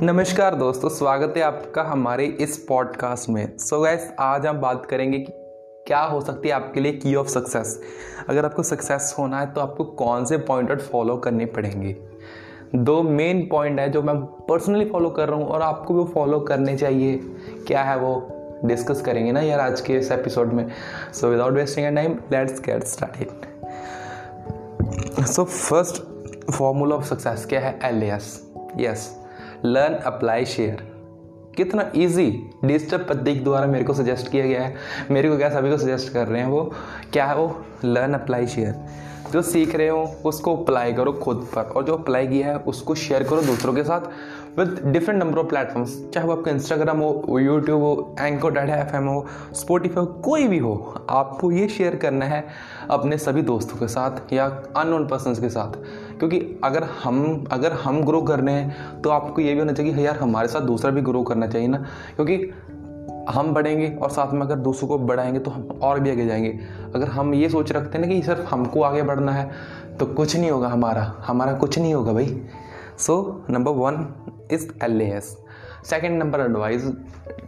नमस्कार दोस्तों, स्वागत है आपका हमारे इस पॉडकास्ट में। सो so गैस आज हम बात करेंगे कि क्या हो सकती है आपके लिए की ऑफ़ सक्सेस अगर आपको सक्सेस होना है तो आपको कौन से पॉइंट फॉलो करने पड़ेंगे? दो मेन पॉइंट है जो मैं पर्सनली फॉलो कर रहा हूँ और आपको भी फॉलो करने चाहिए। क्या है वो? डिस्कस करेंगे ना यार आज के इस एपिसोड में। So without wasting time let's get started so first formula of success क्या है? L S yes learn apply share कितना इजी डिजिटल प्रतीक द्वारा मेरे को सजेस्ट किया गया है। मेरे को क्या सभी को सजेस्ट कर रहे हैं वो? क्या है वो? लर्न अप्लाई शेयर जो सीख रहे हो, उसको अप्लाई करो खुद पर। और जो अप्लाई किया है, उसको शेयर करो दूसरों के साथ with different number of platforms चाहे वो आपका इंस्टाग्राम हो यूट्यूब हो एंको डाटा एफ़ एम हो स्पोटिफाई हो, कोई भी हो, आपको ये शेयर करना है अपने सभी दोस्तों के साथ या अननोन पर्सन के साथ। क्योंकि अगर हम अगर हम ग्रो कर रहे हैं तो आपको ये भी होना चाहिए यार, हमारे साथ दूसरा भी ग्रो करना चाहिए ना। क्योंकि हम बढ़ेंगे और साथ में अगर दूसरों को बढ़ाएँगे तो हम और भी आगे जाएँगे। अगर हम ये सोच रखते हैं ना कि सिर्फ़ हमको आगे बढ़ना है तो कुछ नहीं होगा हमारा। हमारा कुछ नहीं होगा भाई। So number one is L S second number advice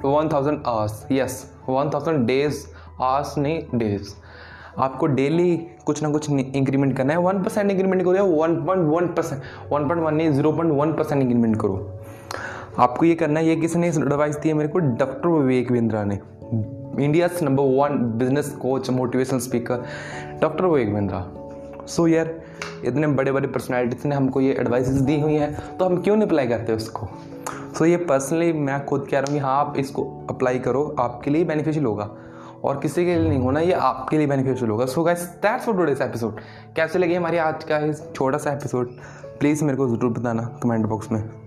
one thousand hours yes one thousand days hours नहीं डेज़ आपको डेली कुछ ना कुछ इंक्रीमेंट करना है। वन परसेंट इंक्रीमेंट करो या one point one percent one point one नहीं zero point one percent increment करो। आपको ये करना है ये किसने एडवाइस दी है मेरे को डॉक्टर विवेक बिंद्रा ने। India number one business coach motivational speaker doctor Vivek Bindra so so, यार इतने बड़े बड़े पर्सनैलिटीज ने हमको ये एडवाइस दी हुई हैं तो हम क्यों नहीं अप्लाई करते उसको? सो so, ये पर्सनली मैं खुद कह रहा हूँ कि हाँ आप इसको अप्लाई करो आपके लिए बेनिफिशियल होगा। और किसी के लिए नहीं होना, ये आपके लिए बेनिफिशियल होगा। So guys that's for today's episode कैसे लगे हमारी आज का इस छोटा सा एपिसोड प्लीज़ मेरे को ज़रूर बताना कमेंट बॉक्स में।